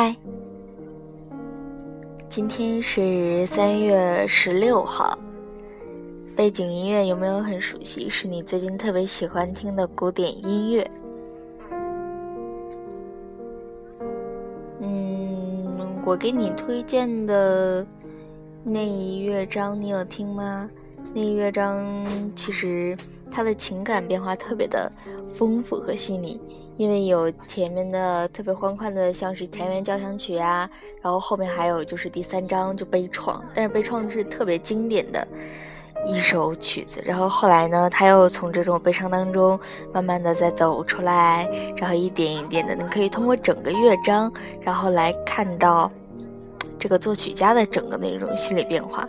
嗨，今天是三月十六号。背景音乐有没有很熟悉？是你最近特别喜欢听的古典音乐？嗯，我给你推荐的那一乐章，你有听吗？那一乐章其实他的情感变化特别的丰富和细腻。因为有前面的特别欢快的，像是田园交响曲呀，然后后面还有就是第三章就悲怆，但是悲怆是特别经典的一首曲子。然后后来呢，他又从这种悲伤当中慢慢的再走出来，然后一点一点的，你可以通过整个乐章，然后来看到这个作曲家的整个那种心理变化。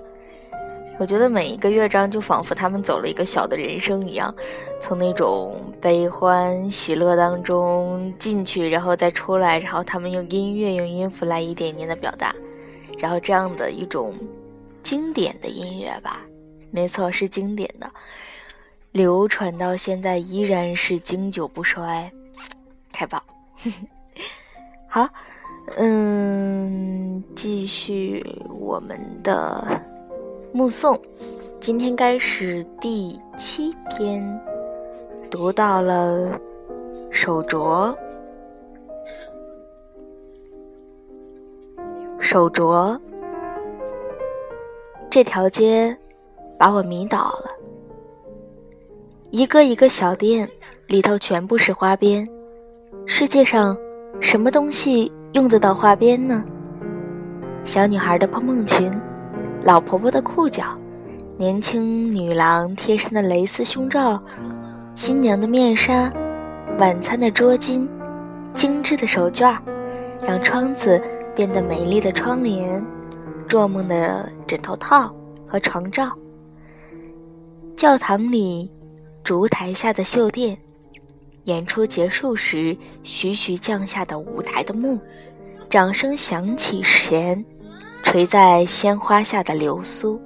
我觉得每一个乐章就仿佛他们走了一个小的人生一样，从那种悲欢喜乐当中进去，然后再出来，然后他们用音乐、用音符来一点一点的表达，然后这样的一种经典的音乐吧，没错，是经典的，流传到现在依然是经久不衰，太棒！好，嗯，继续我们的。目送，今天该是第七篇，读到了手镯。手镯，这条街把我迷倒了。一个一个小店里头全部是花边，世界上什么东西用得到花边呢？小女孩的蓬蓬裙。老婆婆的裤脚，年轻女郎贴身的蕾丝胸罩，新娘的面纱，晚餐的桌巾，精致的手绢让窗子变得美丽的窗帘，做梦的枕头套和床罩。教堂里，烛台下的绣垫，演出结束时徐徐降下的舞台的幕，掌声响起前。垂在鲜花下的流苏，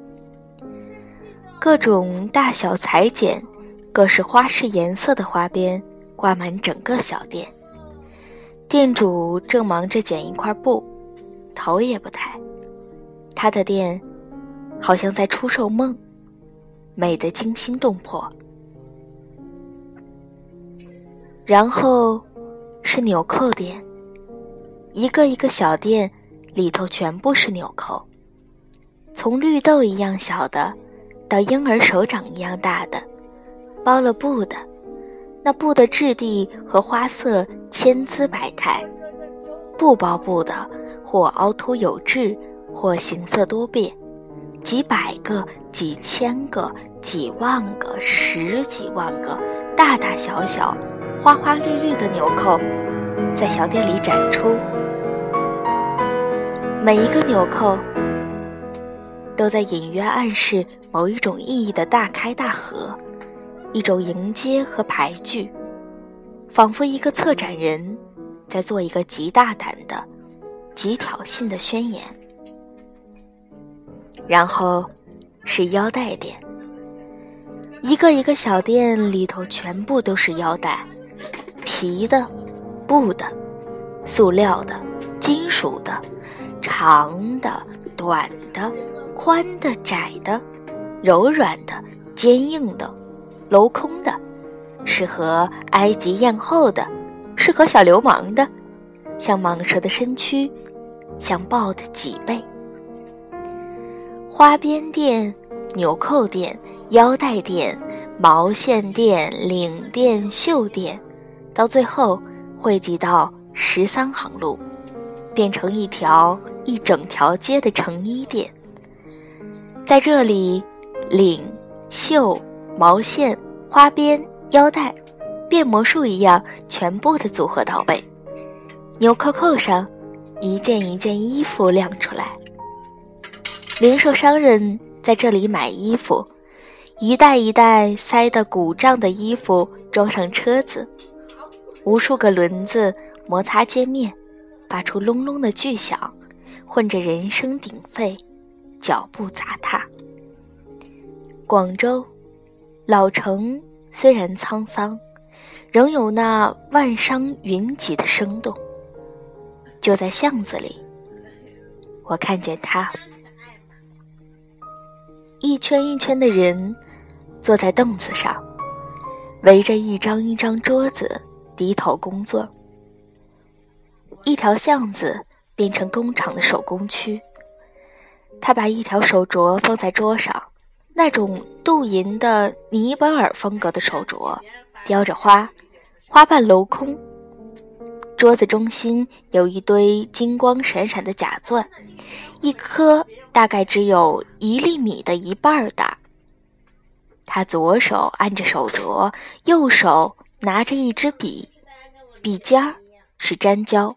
各种大小裁剪、各式花式颜色的花边挂满整个小店。店主正忙着剪一块布，头也不抬。他的店好像在出售梦，美得惊心动魄。然后是纽扣店，一个一个小店。里头全部是纽扣，从绿豆一样小的，到婴儿手掌一样大的，包了布的，那布的质地和花色千姿百态；不包布的，或凹凸有致，或形色多变，几百个、几千个、几万个、十几万个，大大小小、花花绿绿的纽扣，在小店里展出。每一个纽扣，都在隐约暗示某一种意义的大开大合，一种迎接和排拒，仿佛一个策展人在做一个极大胆的、极挑衅的宣言。然后是腰带店，一个一个小店里头全部都是腰带，皮的、布的、塑料的、金属的。长的、短的、宽的、窄的、柔软的、坚硬的、镂空的，适合埃及艳后的，适合小流氓的，像蟒蛇的身躯，像豹的脊背。花边店、纽扣店、腰带店、毛线店、领店、袖店，到最后汇集到十三行路，变成一条。一整条街的成衣店，在这里，领、袖、毛线、花边、腰带，变魔术一样全部的组合到位。纽扣扣上，一件一件衣服亮出来。零售商人在这里买衣服，一袋一袋塞得鼓胀的衣服装上车子，无数个轮子摩擦街面，发出隆隆的巨响。混着人声鼎沸，脚步杂踏。广州老城虽然沧桑，仍有那万商云集的生动。就在巷子里。我看见他，一圈一圈的人坐在凳子上，围着一张一张桌子低头工作。一条巷子变成工厂的手工区。他把一条手镯放在桌上，那种镀银的尼泊尔风格的手镯，雕着花，花瓣镂空。桌子中心有一堆金光闪闪的假钻，一颗大概只有一粒米的一半大。他左手按着手镯，右手拿着一支笔，笔尖儿是粘胶。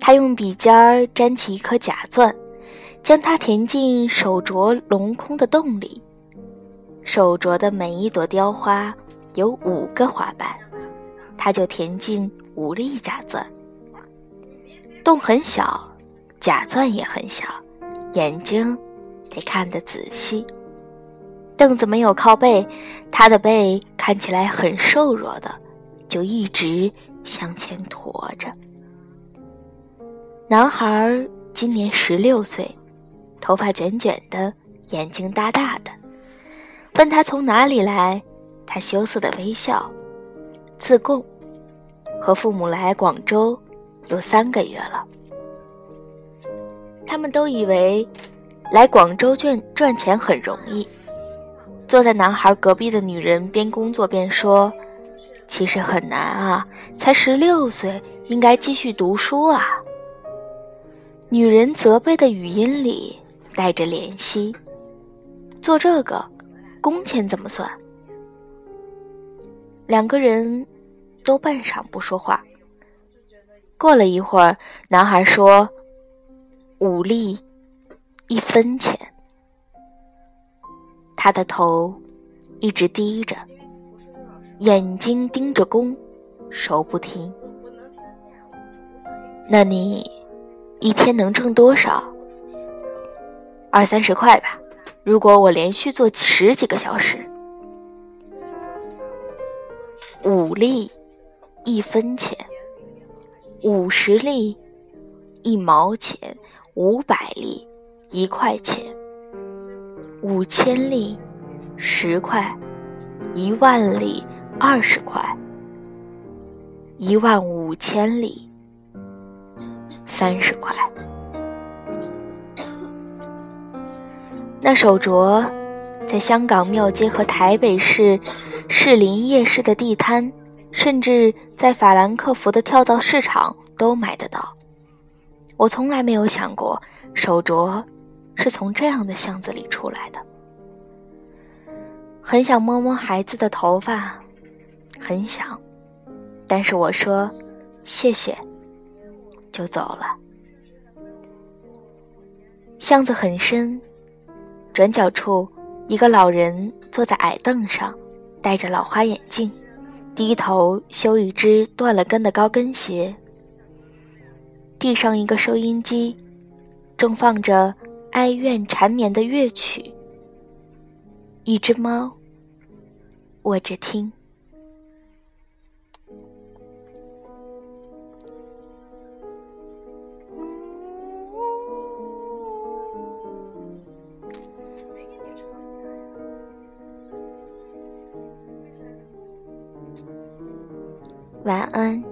他用笔尖儿粘起一颗假钻，将它填进手镯镂空的洞里。手镯的每一朵雕花有五个花瓣，他就填进。五粒假钻，洞很小，假钻也很小，眼睛得看得仔细。凳子没有靠背，他的背看起来很瘦弱的，就一直向前驼着。男孩今年十六岁，头发卷卷的，眼睛大大的。问他从哪里来，他羞涩的微笑，自贡。和父母来广州有三个月了，他们都以为来广州赚赚钱很容易。坐在男孩隔壁的女人边工作边说：“其实很难啊，才十六岁，应该继续读书啊。”女人责备的语音里带着怜惜：“做这个，工钱怎么算？”两个人。都半晌不说话。过了一会儿，男孩说：“五粒，一分钱。”他的头一直低着，眼睛盯着弓，手不停。那你一天能挣多少？二三十块吧。如果我连续做十几个小时，五粒。一分钱，五十粒，一毛钱，五百粒，一块钱，五千粒，十块，一万粒，二十块，一万五千粒，三十块。那手镯，在香港庙街和台北市士林夜市的地摊。甚至在法兰克福的跳蚤市场都买得到。我从来没有想过手镯是从这样的巷子里出来的。很想摸摸孩子的头发，很想，但是我说谢谢，就走了。巷子很深，转角处一个老人坐在矮凳上，戴着老花眼镜。低头修一只断了根的高跟鞋。地上一个收音机，正放着哀怨缠绵的乐曲。一只猫卧着听。晚安。